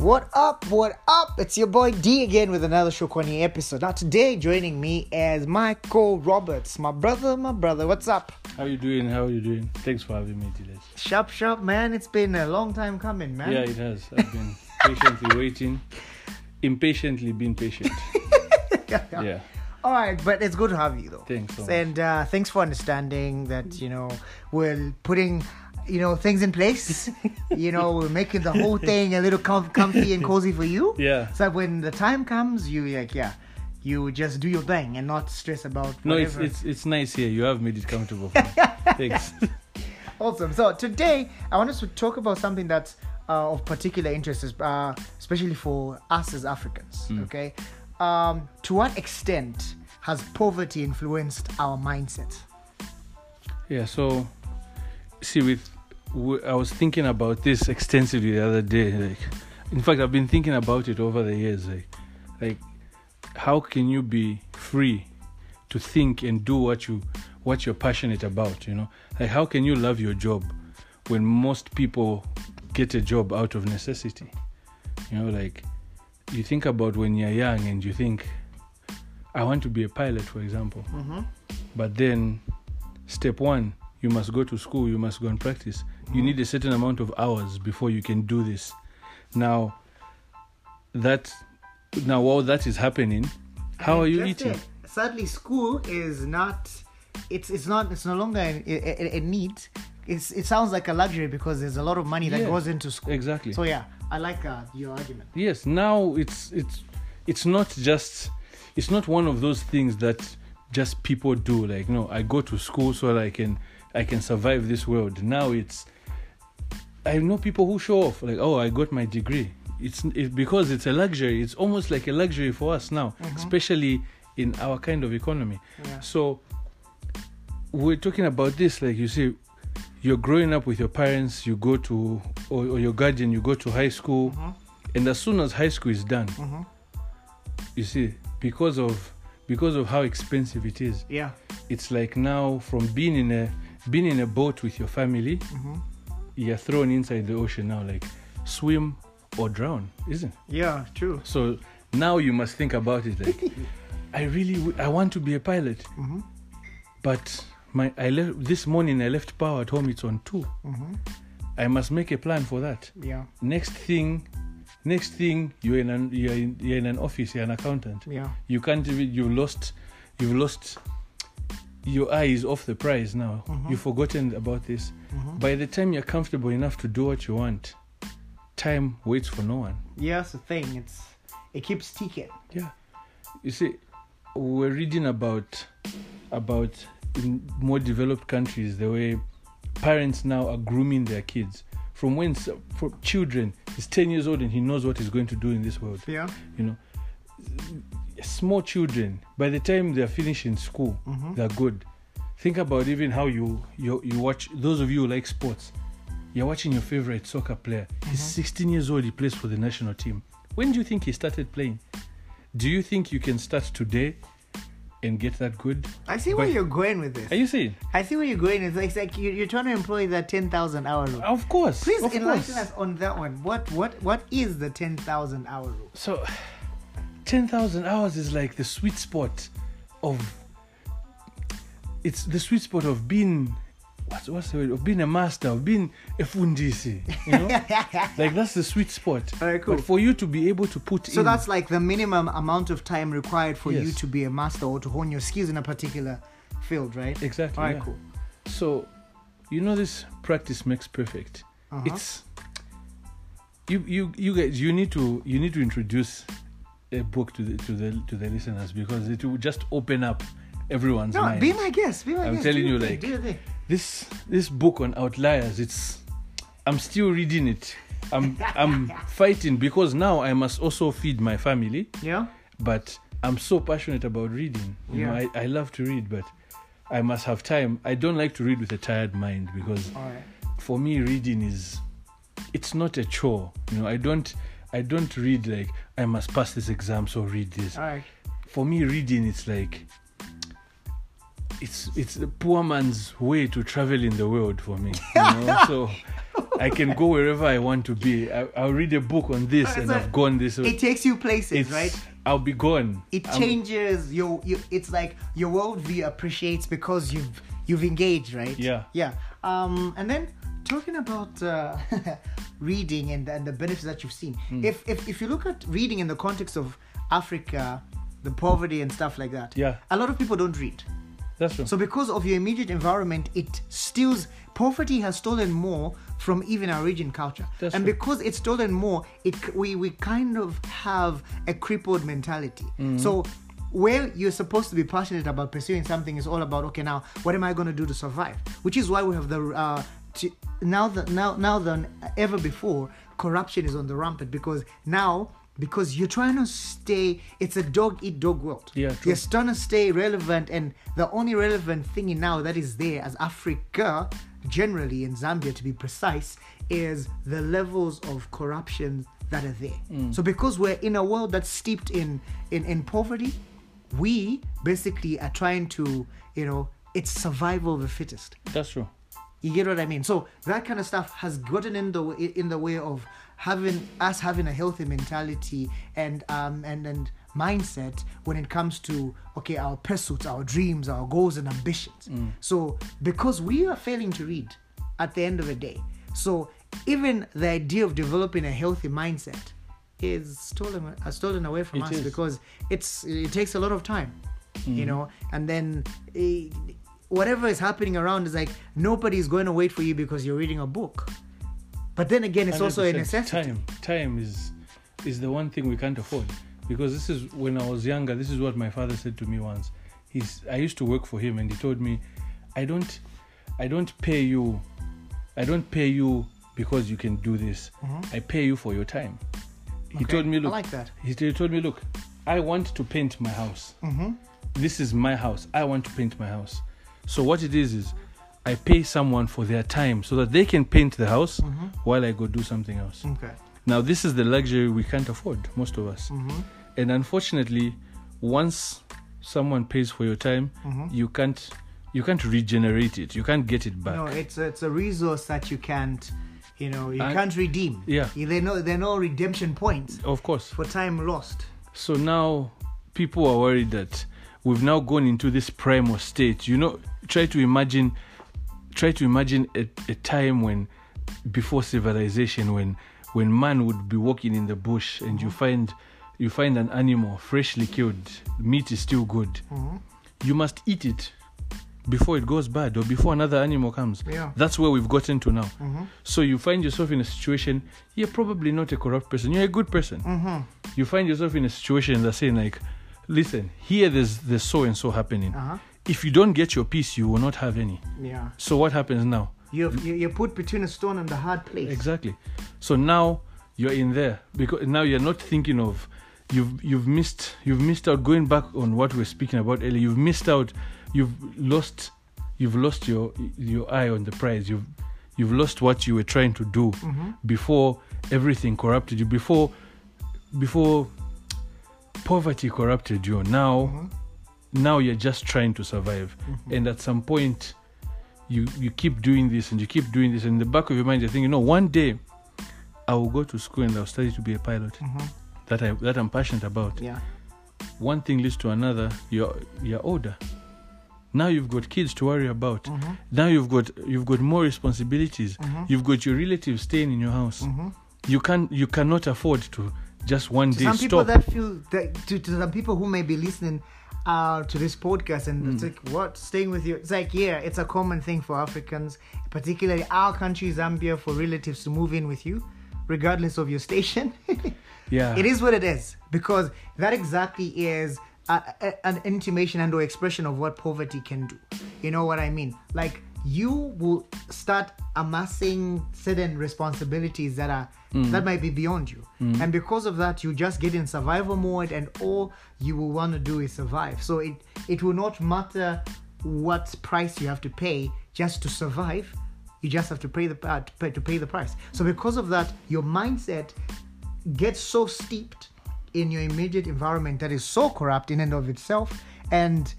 What up? What up? It's your boy D again with another Shokwani episode. Now today joining me is Michael Roberts, my brother, my brother. What's up? How you doing? How are you doing? Thanks for having me today. Sharp, sharp, man. It's been a long time coming, man. Yeah, it has. I've been patiently waiting, impatiently being patient. Yeah. All right, but it's good to have you though. Thanks so. And uh, thanks for understanding that you know we're putting you know things in place. you know we're making the whole thing a little com- comfy and cozy for you. Yeah. So when the time comes, you like yeah, you just do your thing and not stress about No, it's it's it's nice here. You have made it comfortable. For me. Thanks. Awesome. So today I want us to talk about something that's uh, of particular interest, uh, especially for us as Africans. Okay. Um, to what extent has poverty influenced our mindset? Yeah. So, see, with I was thinking about this extensively the other day. Like, in fact, I've been thinking about it over the years. Like, like, how can you be free to think and do what you what you're passionate about? You know, like how can you love your job when most people get a job out of necessity? You know, like you think about when you're young and you think, I want to be a pilot, for example. Mm-hmm. But then, step one, you must go to school, you must go and practice. You need a certain amount of hours before you can do this. Now, that now while that is happening, how are you eating? it. Sadly, school is not. It's it's not. It's no longer a, a, a need. It's it sounds like a luxury because there's a lot of money that Yeah, goes into school. Exactly. So yeah, I like uh, your argument. yes, now it's it's it's not just it's not one of those things that just people do. Like no, I go to school so that I can I can survive this world. Now it's I know people who show off like, oh, I got my degree. It's it, because it's a luxury. It's almost like a luxury for us now, especially in our kind of economy. Yeah. So we're talking about this, like you see, you're growing up with your parents. You go to or, or your guardian. You go to high school, Mhm. and as soon as high school is done, Mhm. you see, because of because of how expensive it is, Yeah. it's like now from being in a being in a boat with your family hmm you're thrown inside the ocean now like swim or drown isn't it? Yeah. True. so now you must think about it like i really w- i want to be a pilot hmm but my i left this morning i left power at home it's on 2 hmm i must make a plan for that Yeah. next thing next thing you're in an you're in, you're in an office you're an accountant Yeah. you can't even you've lost you've lost your eye is off the prize now Mhm. you've forgotten about this hmm by the time you're comfortable enough to do what you want time waits for no one Yeah, that's the thing. It's it keeps ticking. yeah you see we're reading about about in more developed countries the way parents now are grooming their kids from when for children he's 10 years old and he knows what he's going to do in this world Yeah. you know small children by the time they're finishing school Mhm. they're good think about even how you you, you watch those of you who like sports you're watching your favorite soccer player he's 16 years old he plays for the national team when do you think he started playing do you think you can start today and get that good I see where But- you're going with this. are you saying I see where you're going. It's like, it's like you- you're trying to employ that ten thousand hour rule. of course Please of enlighten course. us on that one. What what what is the ten thousand hour rule? So, 10,000 hours is like the sweet spot of. It's the sweet spot of being. What's, what's the word? Of being a master, of being a fundisi. You know? like that's the sweet spot. Alright, cool. But for you to be able to put So in. that's like the minimum amount of time required for you to be a master or to hone your skills in a particular field, right? Exactly. All right, yeah. cool. So, you know, this practice makes perfect. Uh-huh. It's. You, you you guys you need to you need to introduce a book to the to the to the listeners because it will just open up everyone's mind. no, mind. be my guest. Be my I'm guest. telling you, like- thing. this this book on outliers it's i'm still reading it i'm i'm fighting because now i must also feed my family Yeah. but i'm so passionate about reading you know Yeah. I, I love to read but i must have time i don't like to read with a tired mind because right. for me reading is it's not a chore you know i don't i don't read like i must pass this exam so read this right. for me reading it's like it's it's the poor man's way to travel in the world for me you know so I can go wherever I want to be. I, I'll read a book on this, and I've gone this. way. it takes you places, It's- right? I'll be gone. It I'm- changes your, your. It's like your worldview appreciates because you've you've engaged, right? Yeah. Yeah. Um, and then talking about uh, reading and and the benefits that you've seen. Hmm. If if if you look at reading in the context of Africa, the poverty and stuff like that. Yeah. A lot of people don't read. That's true. So because of your immediate environment, it steals. Poverty has stolen more from even our region culture, That's and true. because it's stolen more, it we we kind of have a crippled mentality. Mm. So where you're supposed to be passionate about pursuing something is all about okay now what am I going to do to survive? Which is why we have the uh, to, now that now now than ever before corruption is on the rampant because now because you're trying to stay it's a dog eat dog world Yeah, true. you're trying to stay relevant and the only relevant thing now that is there as africa generally in zambia to be precise is the levels of corruption that are there Mm. so because we're in a world that's steeped in in, in poverty we basically are trying to you know it's survival of the fittest That's true. You get what I mean? So that kind of stuff has gotten in the way, in the way of having us having a healthy mentality and um and and mindset when it comes to okay our pursuits, our dreams, our goals and ambitions. So because we are failing to read at the end of the day, so even the idea of developing a healthy mindset is stolen uh, stolen away from It us is. because it's it takes a lot of time you know and then eh, whatever is happening around is like nobody's going to wait for you because you're reading a book but then again it's also a 100% necessity Time, time is is the one thing we can't afford because this is when I was younger. This is what my father said to me once. He's I used to work for him, and he told me, I don't, I don't pay you, I don't pay you because you can do this. I pay you for your time. He Mm-hmm. Okay, told me, "Look, I like that. He t- told me, look, I want to paint my house. mm-hmm. This is my house. I want to paint my house. So what it is is, I pay someone for their time so that they can paint the house Mm-hmm. while I go do something else. okay Now, this is the luxury we can't afford, most of us. mm-hmm. And unfortunately, once someone pays for your time, Mm-hmm. you can't you can't regenerate it. You can't get it back. no it's a, it's a resource that you can't you know you And- can't redeem Yeah. there no there are no redemption points Of course. for time lost So now people are worried that we've now gone into this primal state. You know, try to imagine try to imagine a, a time when before civilization when when man would be walking in the bush and you find you find an animal freshly killed, meat is still good. mm-hmm. You must eat it before it goes bad or before another animal comes. Yeah. That's where we've gotten to now. Mm-hmm. So you find yourself in a situation, you're probably not a corrupt person, you're a good person Mm-hmm. you find yourself in a situation that's saying like listen here there's there's so and so happening Uh-huh. If you don't get your piece you will not have any. Yeah. So what happens now? You're, you- you're put between a stone and a hard place. Exactly. So now you're in there. Because now you're not thinking of you've you've missed you've missed out going back on what we are speaking about earlier. You've missed out you've lost you've lost your your eye on the prize. You've you've lost what you were trying to do Mhm. before everything corrupted you before before poverty corrupted you. Now Mhm. Now you're just trying to survive Mhm. and at some point you you keep doing this and you keep doing this and in the back of your mind you're thinking you know one day i will go to school and i'll study to be a pilot Mhm. that i that i'm passionate about yeah one thing leads to another you're you're older now you've got kids to worry about Mhm. now you've got you've got more responsibilities Mhm. you've got your relatives staying in your house Mhm. you can you cannot afford to just one to day some people stop that feel that to, to some people who may be listening uh, to this podcast and Hmm. it's like what? Staying with you. It's like yeah it's a common thing for africans particularly our country zambia for relatives to move in with you regardless of your station. Yeah. It is what it is because that exactly is a, a- an intimation and or expression of what poverty can do. You know what i mean? Like you will start amassing certain responsibilities that are that might be beyond you. And because of that you just get in survival mode and all you will want to do is survive. So it it will not matter what price you have to pay just to survive. You just have to pay the uh, to pay, to pay the price. So because of that your mindset gets so steeped in your immediate environment that is so corrupt in and of itself and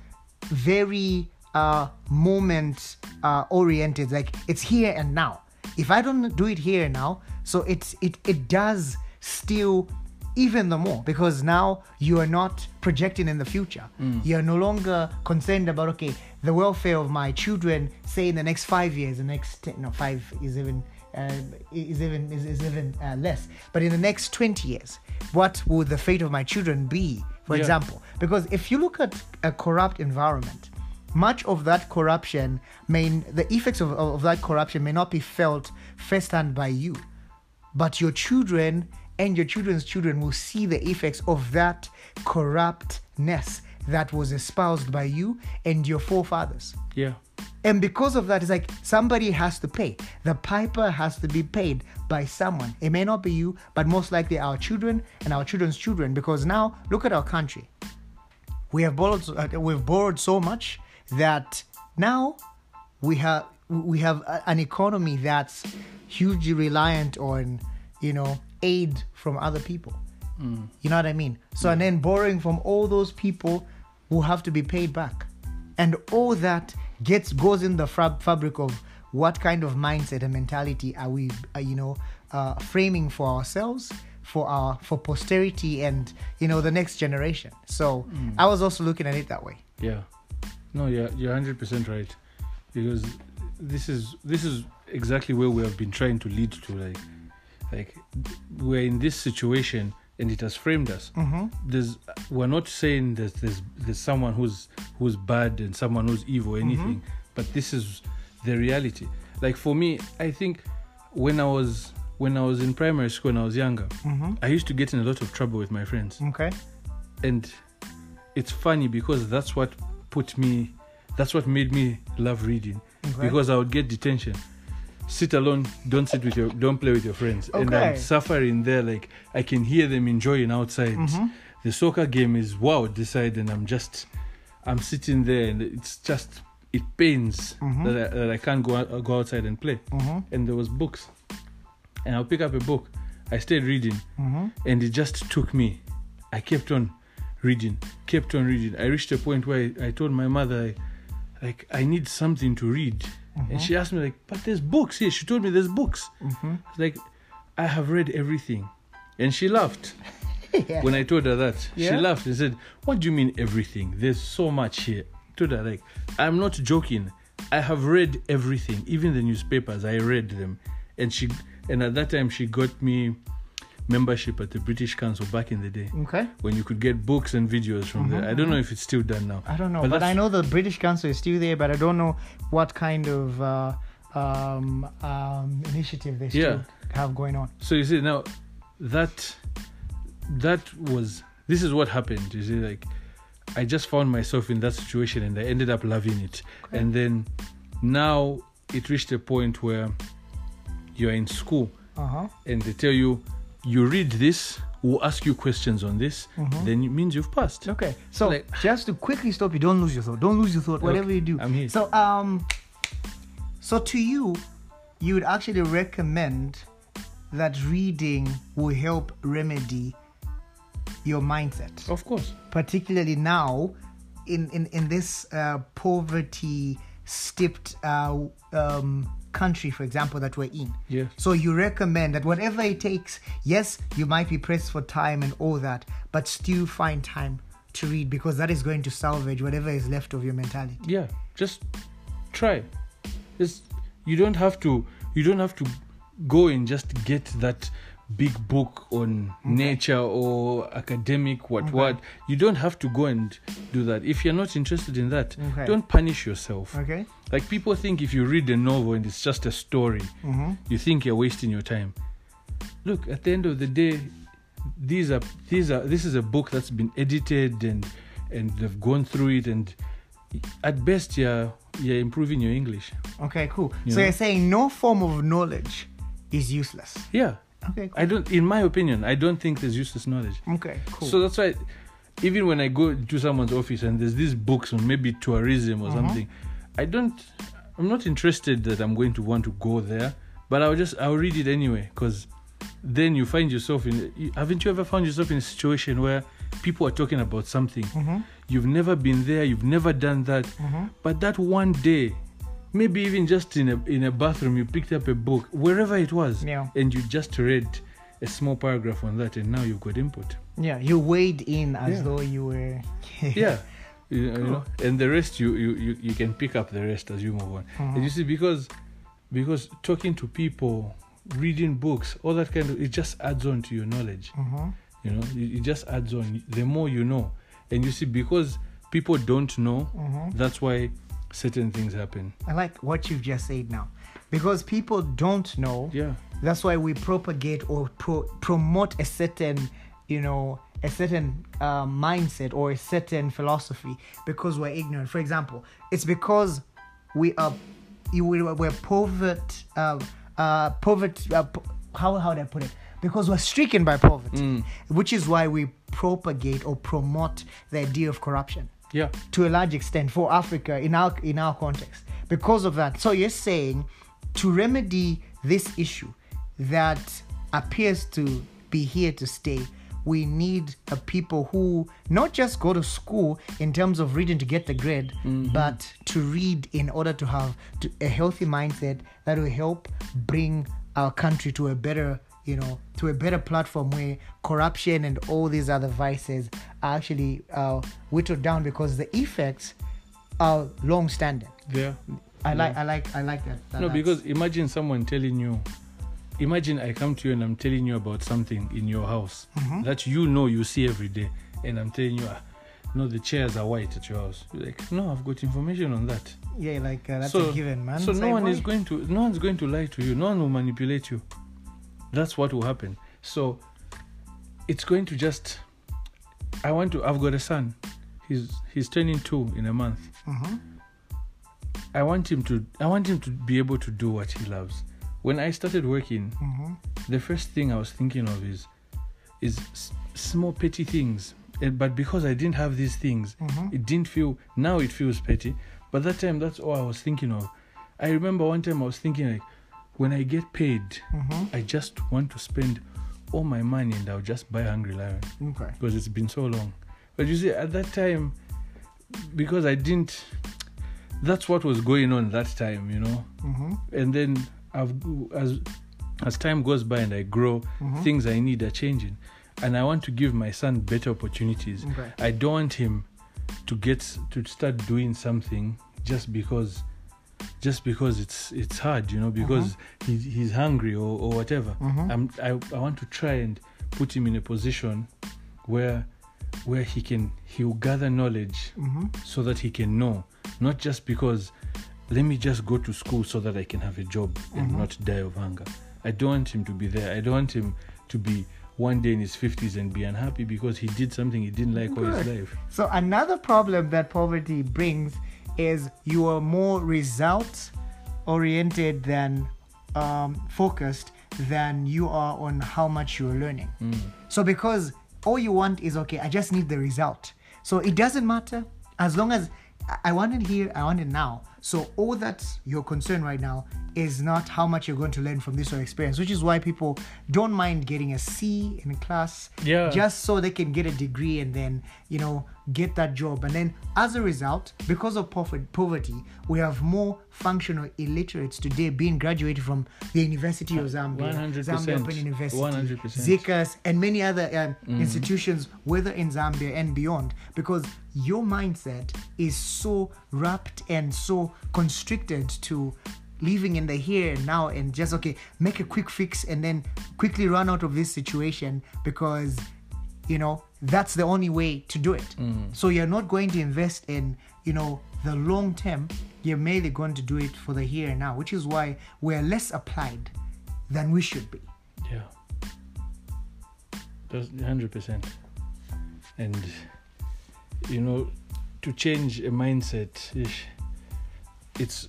very uh moment uh oriented like it's here and now if I don't do it here now, so it's it it does still even the more because now you are not projecting in the future. You are no longer concerned about okay the welfare of my children. Say in the next five years, the next ten, no five is even uh, is even is, is even uh, less. But in the next twenty years, what would the fate of my children be? For Yeah. example, because if you look at a corrupt environment, much of that corruption may the effects of, of, that corruption may not be felt firsthand by you but your children and your children's children will see the effects of that corruptness that was espoused by you and your forefathers Yeah. and because of that, it's like somebody has to pay. The piper has to be paid by someone. It may not be you, but most likely our children and our children's children. Because now, look at our country. We have borrowed. Uh, we've borrowed so much that now we have we have an economy that's hugely reliant on you know aid from other people. You know what I mean? So and then borrowing from all those people who have to be paid back, and all that gets goes in the fab- fabric of what kind of mindset and mentality are we, uh, you know, uh, framing for ourselves, for our for posterity, and you know the next generation. So I was also looking at it that way. Yeah. No, yeah, you're hundred percent right. Because this is this is exactly where we have been trying to lead to. Like like we're in this situation and it has framed us. Mm-hmm. There's we're not saying that there's there's someone who's who's bad and someone who's evil or anything, but this is the reality. Like for me, I think when I was when I was in primary school and I was younger, Mm-hmm. I used to get in a lot of trouble with my friends Okay. and it's funny because that's what put me that's what made me love reading Okay. because i would get detention sit alone don't sit with your don't play with your friends and i'm suffering there like i can hear them enjoying outside Mhm. the soccer game is wow side and i'm just i'm sitting there and it's just it pains Mhm. that, I, that i can't go out, go outside and play Mm-hmm. and there was books and i'll pick up a book i stayed reading Mm-hmm. and it just took me. I kept on reading, kept on reading. I reached a point where I, I told my mother, I, like, I need something to read, and she asked me like, "But there's books here." She told me there's books. Mm-hmm. Like, I have read everything, and she laughed yeah. when I told her that. She laughed and said, "What do you mean everything? There's so much here." I told her like, "I'm not joking. I have read everything, even the newspapers. I read them." And she, and at that time, she got me membership at the British Council back in the day Okay. when you could get books and videos from there. I don't know if it's still done now. I don't know, But but, I know the British Council is still there, but I don't know what kind of uh, um, um, initiative they still Yeah. have going on. So you see now, that that was this is what happened. You see, like I just found myself in that situation and I ended up loving it. Okay. And then now it reached a point where you're in school Uh huh. and they tell you you read this, we'll ask you questions on this, Mhm. then it means you've passed. Okay, so Like- just to quickly stop you, don't lose your thought. Don't lose your thought. Whatever Okay, you do. I'm here. So um, so to you, you would actually recommend that reading will help remedy your mindset. Of course. particularly now in in in this uh, poverty steeped uh, um, country for example that we're in. Yeah. so you recommend that whatever it takes yes you might be pressed for time and all that but still find time to read because that is going to salvage whatever is left of your mentality. Yeah just try. It's, you don't have to you don't have to go and just get that big book on nature or academic what what. You don't have to go and do that. If you're not interested in that Okay. don't punish yourself. Okay. Like people think if you read a novel and it's just a story mm-hmm. you think you're wasting your time. Look at the end of the day these are these are this is a book that's been edited and and they've gone through it and at best you're you're improving your english. Okay cool. You so know? you're saying no form of knowledge is useless. Yeah okay cool. i don't in my opinion i don't think there's useless knowledge okay cool so that's why even when i go to someone's office and there's these books on maybe tourism or Mhm. something i don't i'm not interested that i'm going to want to go there but i'll just i'll read it anyway because then you find yourself in you- haven't you ever found yourself in a situation where people are talking about something mm-hmm. you've never been there you've never done that Mm-hmm. but that one day maybe even just in a in a bathroom you picked up a book wherever it was Yeah. and you just read a small paragraph on that and now you've got input Yeah, you weighed in as Yeah. though you were. yeah you, you know and the rest you, you you you can pick up the rest as you move on Mhm. and you see because because talking to people reading books all that kind of it just adds on to your knowledge Mhm. you know it, it just adds on the more you know and you see because people don't know Mhm. that's why certain things happen I like what you've just said now, because people don't know. yeah That's why we propagate or pro- promote a certain, you know, a certain uh, mindset or a certain philosophy because we're ignorant. For example, it's because we are, you we- we're poverty, uh, uh, poverty. Uh, po- how how do I put it? Because we're stricken by poverty, Mm. which is why we propagate or promote the idea of corruption yeah to a large extent for Africa in our in our context because of that. So you're saying to remedy this issue that appears to be here to stay, we need a people who not just go to school in terms of reading to get the grade, mm-hmm. but to read in order to have to, a healthy mindset that will help bring our country to a better you know to a better platform where corruption and all these other vices are actually uh, whittled down because the effects are long standing. Yeah. I like i like i like that, that no that's- because imagine someone telling you imagine i come to you and i'm telling you about something in your house Mm-hmm. that you know you see every day and i'm telling you ah, no the chairs are white at your house. You're like no i've got information on that. Yeah like uh, that's so, a given man. so no one is going to no one's going to lie to you. No one will manipulate you. That's what will happen. So it's going to just i want to i've got a son he's he's turning two in a month Mhm. I want him to I want him to be able to do what he loves. When I started working, Mhm. the first thing I was thinking of is is s- small petty things. And, but because I didn't have these things, Mhm. it didn't feel now it feels petty. But that time that's all I was thinking of. I remember one time I was thinking like when I get paid, Mhm. I just want to spend all my money and I'll just buy Hungry Lion okay because it's been so long. But you see, at that time, because I didn't, that's what was going on that time, you know. Mhm. And then I've, as as time goes by and I grow, Mhm. things I need are changing, and I want to give my son better opportunities. Okay. I don't want him to get to start doing something just because. Just because it's it's hard, you know, because he's he's hungry or, or whatever. Mhm. I'm, I I want to try and put him in a position where where he can he will gather knowledge Mhm. so that he can know not just because let me just go to school so that i can have a job and Mhm. not die of hunger i don't want him to be there i don't want him to be one day in his 50s and be unhappy because he did something he didn't like all his life So another problem that poverty brings is you are more result oriented than um, focused than you are on how much you're learning. Mm. So because all you want is okay, I just need the result. So it doesn't matter as long as I- I want it here, I want it now. So all that you're concerned right now is not how much you're going to learn from this or experience, which is why people don't mind getting a C in class, Yeah. just so they can get a degree and then you know get that job. And then as a result, because of poverty, we have more functional illiterates today being graduated from the University of Zambia, 100%. Zambia Open University, 100%. ZICAS, and many other um, Mm. institutions, whether in Zambia and beyond, because your mindset is so wrapped and so constricted to living in the here and now and just okay make a quick fix and then quickly run out of this situation because you know that's the only way to do it. Mm-hmm. So you're not going to invest in you know the long term. You're merely going to do it for the here and now which is why we're less applied than we should be. Yeah. That's 100% and you know to change a mindset it's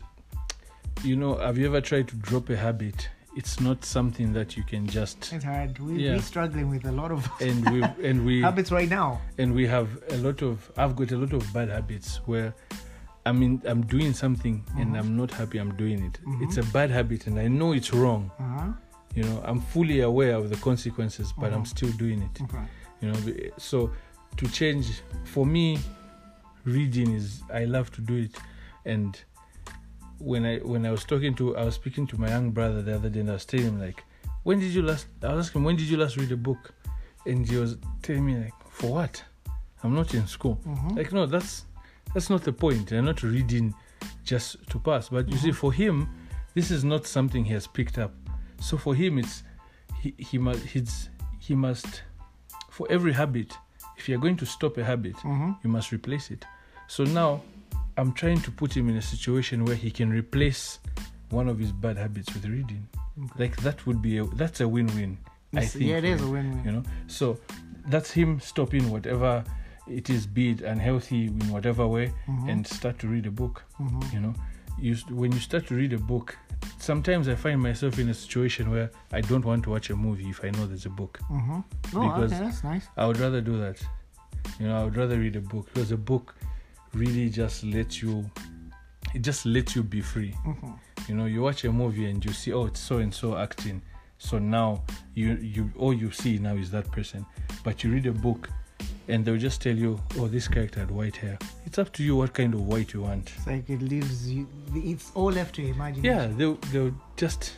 you know have you ever tried to drop a habit? It's not something that you can just it's hard. We, Yeah. we're struggling with a lot of and we and we habits right now. and we have a lot of i've got a lot of bad habits where i mean i'm doing something and i'm not happy i'm doing it. It's a bad habit and i know it's wrong. Uh-huh. you know i'm fully aware of the consequences but i'm Mhm. still doing it. Okay. you know so to change for me reading is i love to do it and when I when I was talking to I was speaking to my young brother the other day and I was telling him like, when did you last I was asking when did you last read a book? And he was telling me like, for what? I'm not in school. Mhm. Like no, that's that's not the point. I'm not reading just to pass. But you see, for him, this is not something he has picked up. So for him, it's he he must he's, he must for every habit. If you're going to stop a habit, Mhm. you must replace it. So now, I'm trying to put him in a situation where he can replace one of his bad habits with reading. Like that would be a that's a win-win. I think. yeah, it is him a win-win. you know so that's him stopping whatever it is be it unhealthy in whatever way Mhm. and start to read a book Mhm. you know you when you start to read a book sometimes i find myself in a situation where i don't want to watch a movie if i know there's a book Mhm. Oh, Because- okay, that's nice. i would rather do that you know i would rather read a book because a book really just lets you it just lets you be free Mhm. you know you watch a movie and you see oh it's so and so acting so now you you all you see now is that person but you read a book and they'll just tell you oh this character had white hair it's up to you what kind of white you want It's like it leaves you. It's all left to imagination. yeah they'll, they'll just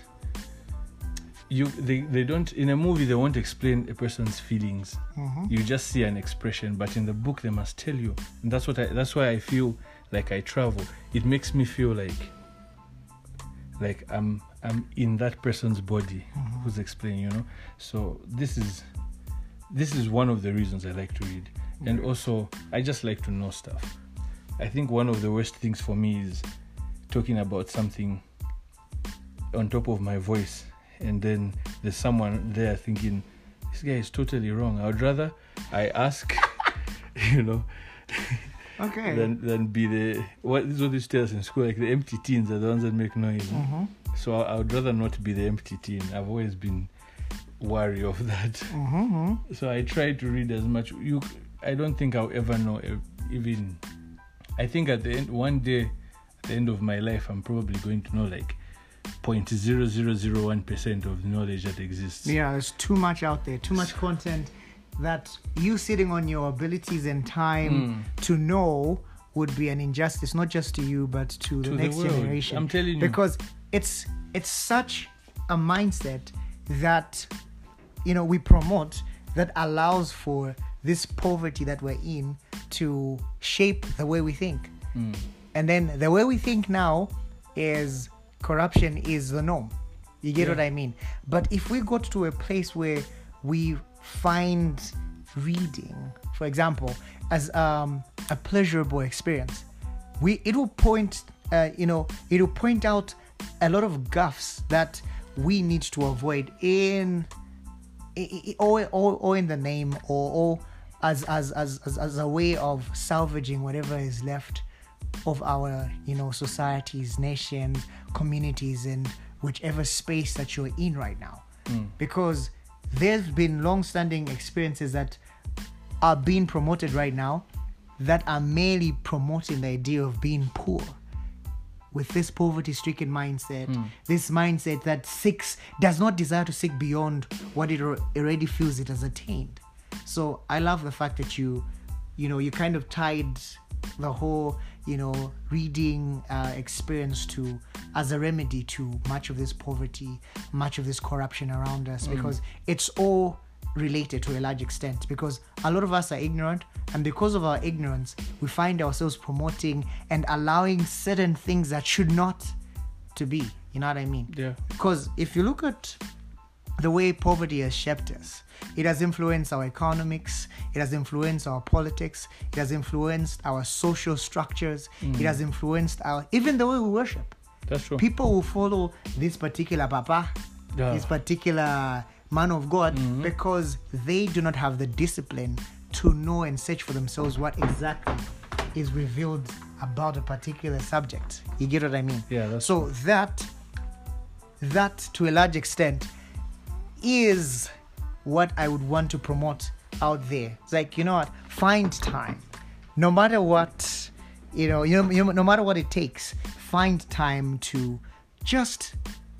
you they, they don't in a movie they won't explain a person's feelings Mhm. you just see an expression but in the book they must tell you and that's what i that's why i feel like i travel it makes me feel like like i'm i'm in that person's body who's explaining you know so this is this is one of the reasons i like to read. And also i just like to know stuff. I think one of the worst things for me is talking about something on top of my voice and then there's someone there thinking this guy is totally wrong. I would rather i ask you know Okay. than than be the what is what they tell us in school like the empty teens are the ones that make noise. Mhm. so I, I would rather not be the empty teen. I've always been wary of that Mhm. so i try to read as much you i don't think i'll ever know even i think at the end one day at the end of my life i'm probably going to know like 0.0001% of the knowledge that exists Yeah, there's too much out there, too much content that you sitting on your abilities and time Mm. to know would be an injustice, not just to you, but to the To the next world. generation. I'm telling you. Because it's it's such a mindset that you know we promote that allows for this poverty that we're in to shape the way we think. Mm. And then the way we think now is corruption is the norm. You get Yeah. what I mean? But if we got to a place where we find reading, for example, as um, a pleasurable experience, we it will point, uh, you know, it will point out a lot of gaffes that we need to avoid in or, or, or in the name or, or as, as, as, as, as a way of salvaging whatever is left of our you know societies nations communities and whichever space that you're in right now. Hmm. Because there's been long-standing experiences that are being promoted right now that are merely promoting the idea of being poor with this poverty stricken mindset, this mindset that seeks, does not desire to seek beyond what it already feels it has attained. So I love the fact that you, you know, you kind of tied the whole, you know, reading uh, experience to as a remedy to much of this poverty, much of this corruption around us, because it's all related to a large extent because a lot of us are ignorant and because of our ignorance we find ourselves promoting and allowing certain things that should not to be you know what i mean? Yeah. Because if you look at the way poverty has shaped us it has influenced our economics it has influenced our politics it has influenced our social structures it mm. has influenced our even the way we worship. That's true. People will follow this particular papa, Yeah. this particular man of God, mm-hmm. because they do not have the discipline to know and search for themselves what exactly is revealed about a particular subject. You get what I mean? Yeah, so that that to a large extent is what I would want to promote out there. It's like, you know what? Find time. No matter what, you know, you know, you know, no matter what it takes, find time to just,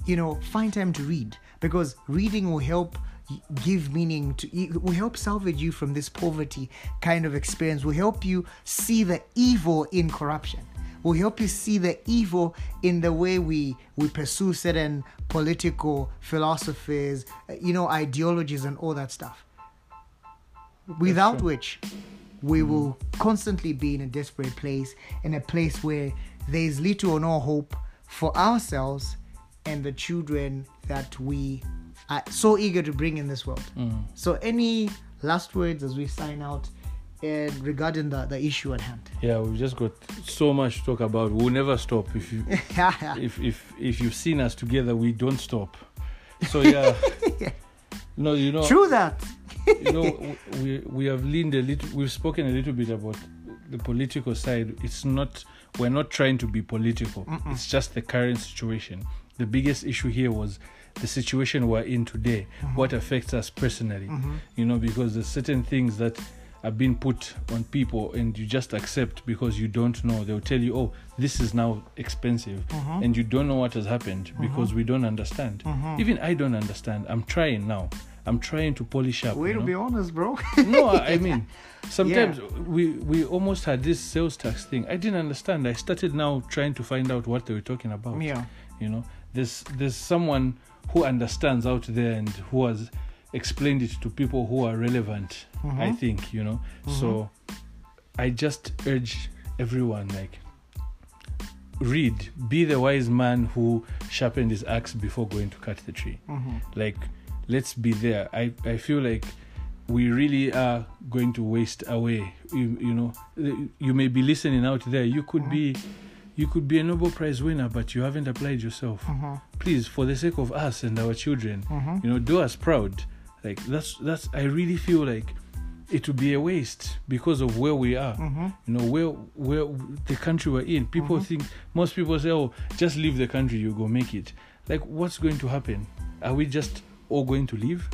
you know, find time to read because reading will help give meaning to it will help salvage you from this poverty kind of experience will help you see the evil in corruption will help you see the evil in the way we we pursue certain political philosophies, uh, you know, ideologies and all that stuff. Without which we will constantly be in a desperate place, in a place where there is little or no hope for ourselves and the children that we are so eager to bring in this world. Mm. So, any last words as we sign out and regarding the, the issue at hand? Yeah, we've just got so much to talk about. We'll never stop. If you if if if you've seen us together, we don't stop. So yeah, no, you know, True that. you know, we we have leaned a little. We've spoken a little bit about the political side. It's not. We're not trying to be political. It's just the current situation. The biggest issue here was the situation we're in today. Mm-hmm. What affects us personally. Mm-hmm. You know, because there's certain things that are being put on people and you just accept because you don't know. They'll tell you, oh, this is now expensive. Mm-hmm. And you don't know what has happened because we don't understand. Even I don't understand. I'm trying now. I'm trying to polish up. Way you to know? be honest, bro. no, I I mean, sometimes we we almost had this sales tax thing. I didn't understand. I started now trying to find out what they were talking about. Yeah. You know, there's there's someone who understands out there and who has explained it to people who are relevant. I mm-hmm. think you know. Mm-hmm. So I just urge everyone like read be the wise man who sharpened his axe before going to cut the tree. Mm-hmm. Like let's be there. I i feel like we really are going to waste away. You, you know you may be listening out there. You could be you could be a nobel prize winner but you haven't applied yourself. Mm-hmm. Please for the sake of us and our children mm-hmm. you know do us proud. Like that's that's i really feel like it would be a waste because of where we are. Mm-hmm. You know where where the country we're in. People think most people say oh just leave the country you go make it. Like what's going to happen? Are we just all going to leave?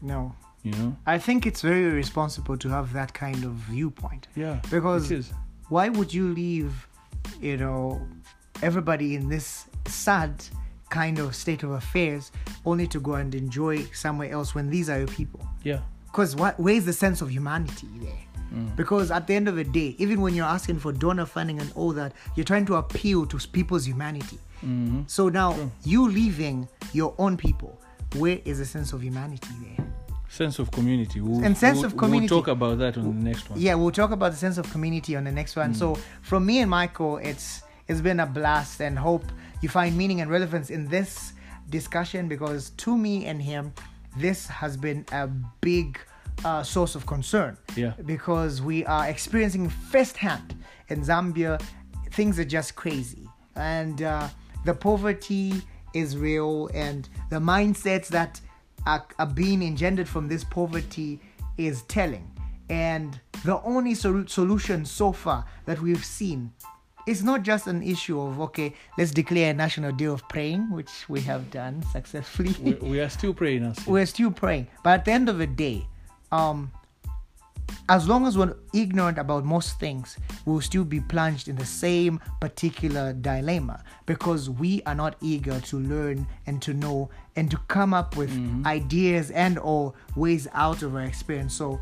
No. you know? I think it's very irresponsible to have that kind of viewpoint. yeah Because why would you leave, you know, everybody in this sad kind of state of affairs only to go and enjoy somewhere else when these are your people? yeah Because what where's the sense of humanity there? Mm. Because at the end of the day, even when you're asking for donor funding and all that, you're trying to appeal to people's humanity. Mm-hmm. So now you leaving your own people, where is the sense of humanity there? Sense of community we'll, And sense we'll- of community. we'll talk about that on the next one Yeah, we'll talk about the sense of community on the next one. So from me and Michael, it's it's been a blast and hope you find meaning and relevance in this discussion because to me and him, this has been a big uh, source of concern. Yeah. Because we are experiencing firsthand in Zambia, things are just crazy. And uh, the poverty is real and the mindsets that are, are being engendered from this poverty is telling. And the only sol- solution so far that we've seen is not just an issue of, okay, let's declare a national day of praying, which we have done successfully. we, we are still praying we're still praying. But at the end of the day, um, as long as we're ignorant about most things, we'll still be plunged in the same particular dilemma because we are not eager to learn and to know and to come up with mm-hmm. ideas and or ways out of our experience. So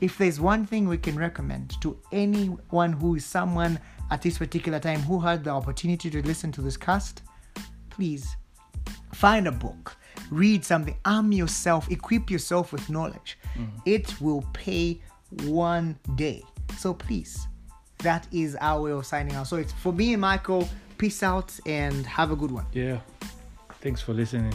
if there's one thing we can recommend to anyone who is someone at this particular time who had the opportunity to listen to this cast, please find a book read something arm yourself equip yourself with knowledge. Mm-hmm. It will pay one day. So please that is our way of signing out. So it's for me and michael peace out and have a good one. Yeah. Thanks for listening.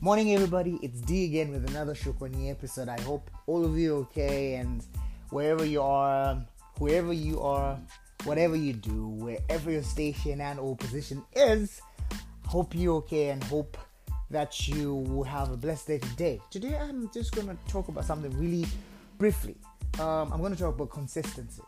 Morning, everybody. It's D again with another Shukwani episode. I hope all of you are okay and wherever you are, whoever you are, whatever you do, wherever your station and or position is, hope you're okay and hope that you will have a blessed day today. Today, I'm just to talk about something really briefly. Um, I'm to talk about consistency.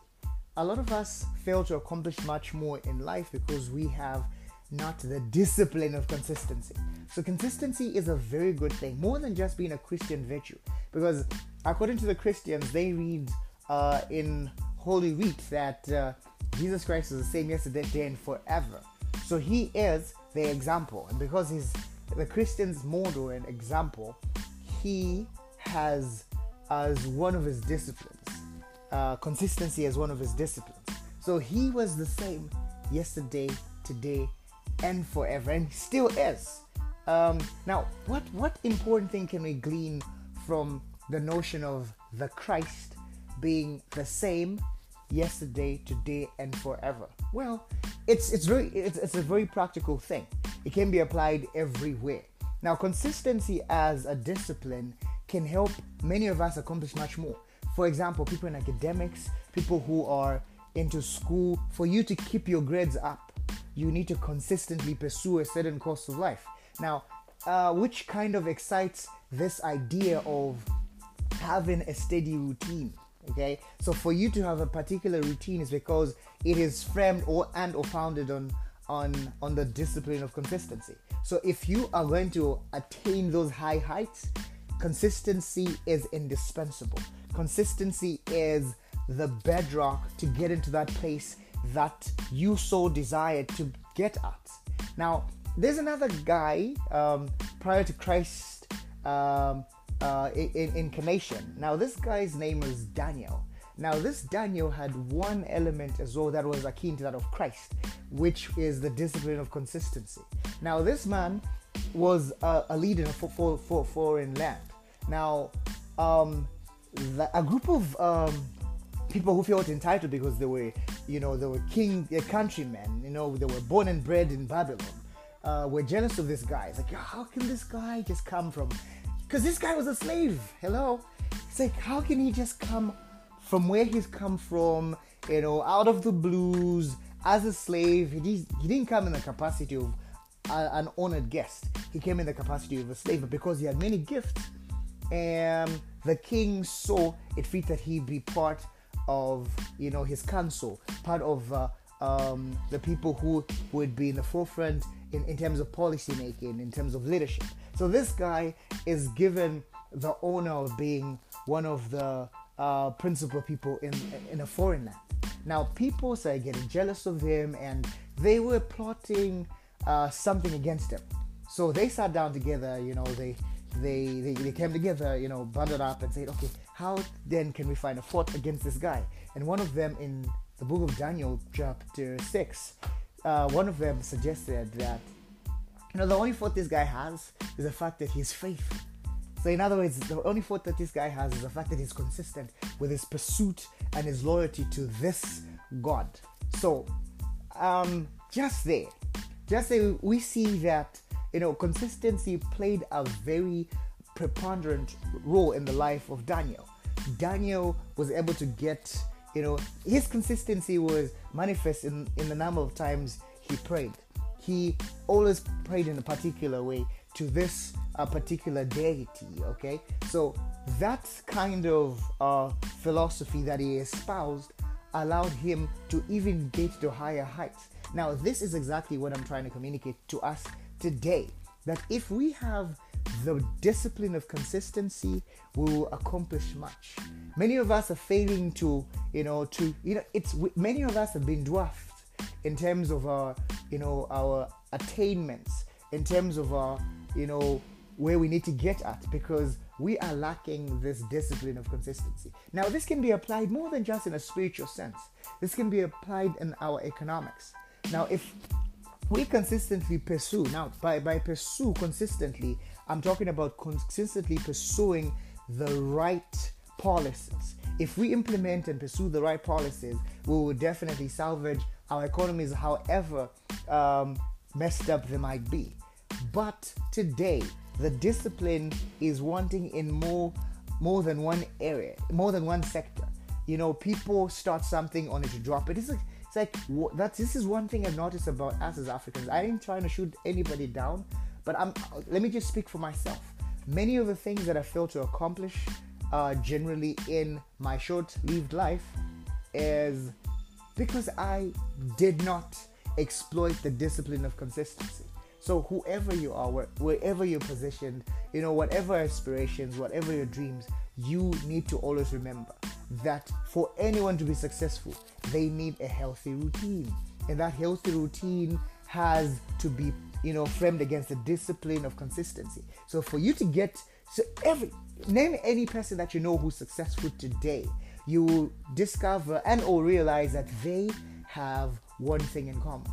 A lot of us fail to accomplish much more in life because we have not the discipline of consistency. So, consistency is a very good thing, more than just being a Christian virtue. Because, according to the Christians, they read uh, in Holy Week that uh, Jesus Christ is the same yesterday, today, and forever. So, He is the example, and because he's the Christian's model and example, he has as one of his disciplines uh, consistency as one of his disciplines. So he was the same yesterday, today, and forever, and still is. Um, now, what what important thing can we glean from the notion of the Christ being the same yesterday, today, and forever? Well, it's it's very it's, it's a very practical thing. It can be applied everywhere. Now, consistency as a discipline can help many of us accomplish much more. For example, people in academics, people who are into school, for you to keep your grades up, you need to consistently pursue a certain course of life. Now, uh, which kind of excites this idea of having a steady routine? Okay, so for you to have a particular routine is because it is framed or and or founded on on on the discipline of consistency. So if you are going to attain those high heights, consistency is indispensable. Consistency is the bedrock to get into that place that you so desired to get at. Now, there's another guy um, prior to Christ um, uh, in incarnation. Now, this guy's name is Daniel. Now, this Daniel had one element as well that was akin to that of Christ, which is the discipline of consistency. Now, this man was a, a leader for, for, for foreign land. Now, um, the, a group of um, people who felt entitled because they were, you know, they were king, uh, countrymen, you know, they were born and bred in Babylon, uh, were jealous of this guy. It's like, how can this guy just come from? Because this guy was a slave. Hello. It's like, how can he just come from where he's come from, you know, out of the blues as a slave? He, he didn't come in the capacity of an honored guest. He came in the capacity of a slave, but because he had many gifts, and the king saw it fit that he be part of, you know, his council, part of uh, um, the people who would be in the forefront in, in terms of policy making, in terms of leadership. So this guy is given the honor of being one of the uh, principal people in in a foreign land. Now people started getting jealous of him, and they were plotting uh, something against him. So they sat down together. You know, they, they they they came together. You know, bundled up and said, okay, how then can we find a fort against this guy? And one of them in the book of Daniel, chapter six, uh, one of them suggested that you know the only fault this guy has is the fact that he's faithful. So in other words, the only fault that this guy has is the fact that he's consistent with his pursuit and his loyalty to this God. So um, just there, just say we see that you know consistency played a very preponderant role in the life of Daniel. Daniel was able to get you know his consistency was manifest in, in the number of times he prayed. He always prayed in a particular way to this uh, particular deity. Okay, so that kind of uh, philosophy that he espoused allowed him to even get to higher heights. Now, this is exactly what I'm trying to communicate to us today that if we have the discipline of consistency, will accomplish much. Many of us are failing to, you know, to, you know, it's many of us have been dwarfed in terms of our, you know, our attainments, in terms of our, you know, where we need to get at because we are lacking this discipline of consistency. Now, this can be applied more than just in a spiritual sense, this can be applied in our economics. Now, if we consistently pursue, now by, by pursue consistently, I'm talking about consistently pursuing the right policies. If we implement and pursue the right policies, we will definitely salvage our economies, however um, messed up they might be. But today, the discipline is wanting in more more than one area, more than one sector. You know, people start something only to drop it. It's like it's like that's this is one thing I've noticed about us as Africans. I ain't trying to shoot anybody down, but I'm. Let me just speak for myself. Many of the things that I failed to accomplish, uh, generally in my short-lived life, is because I did not exploit the discipline of consistency. So whoever you are, wherever you're positioned, you know, whatever aspirations, whatever your dreams, you need to always remember that for anyone to be successful, they need a healthy routine. And that healthy routine has to be you know, framed against the discipline of consistency. So for you to get so every name any person that you know who's successful today, you will discover and or realize that they have one thing in common.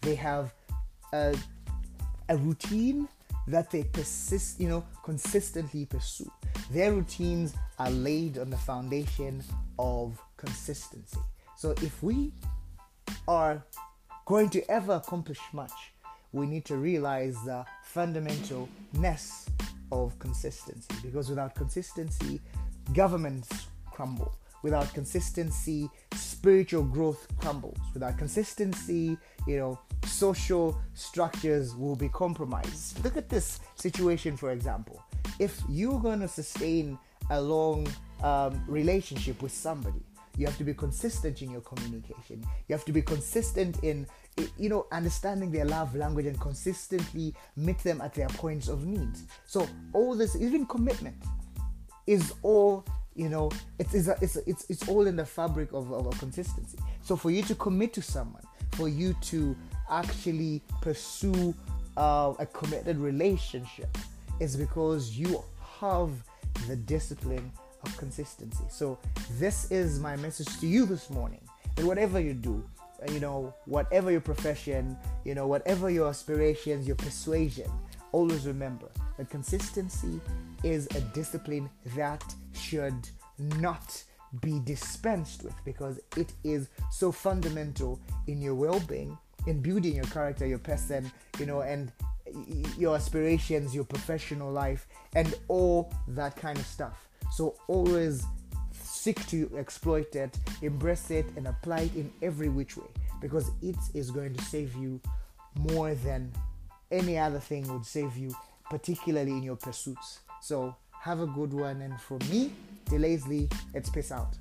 They have a, a routine that they persist, you know, consistently pursue. Their routines are laid on the foundation of consistency. So if we are going to ever accomplish much, we need to realize the fundamentalness of consistency because without consistency, governments crumble. Without consistency, spiritual growth crumbles. Without consistency, you know, social structures will be compromised. Look at this situation, for example. If you're going to sustain a long um, relationship with somebody, you have to be consistent in your communication. You have to be consistent in, you know, understanding their love language and consistently meet them at their points of need. So all this, even commitment, is all you know. It's it's it's it's, it's all in the fabric of, of, consistency. So for you to commit to someone, for you to actually pursue uh, a committed relationship, is because you have the discipline of consistency. So, this is my message to you this morning that whatever you do, Uh, you know, whatever your profession, you know, whatever your aspirations, your persuasion, always remember that consistency is a discipline that should not be dispensed with because it is so fundamental in your well-being in building your character your person you know and your aspirations your professional life and all that kind of stuff. So always seek to exploit it, embrace it, and apply it in every which way because it is going to save you more than any other thing would save you, particularly in your pursuits. So have a good one, and for me, Delaisley, it's peace out.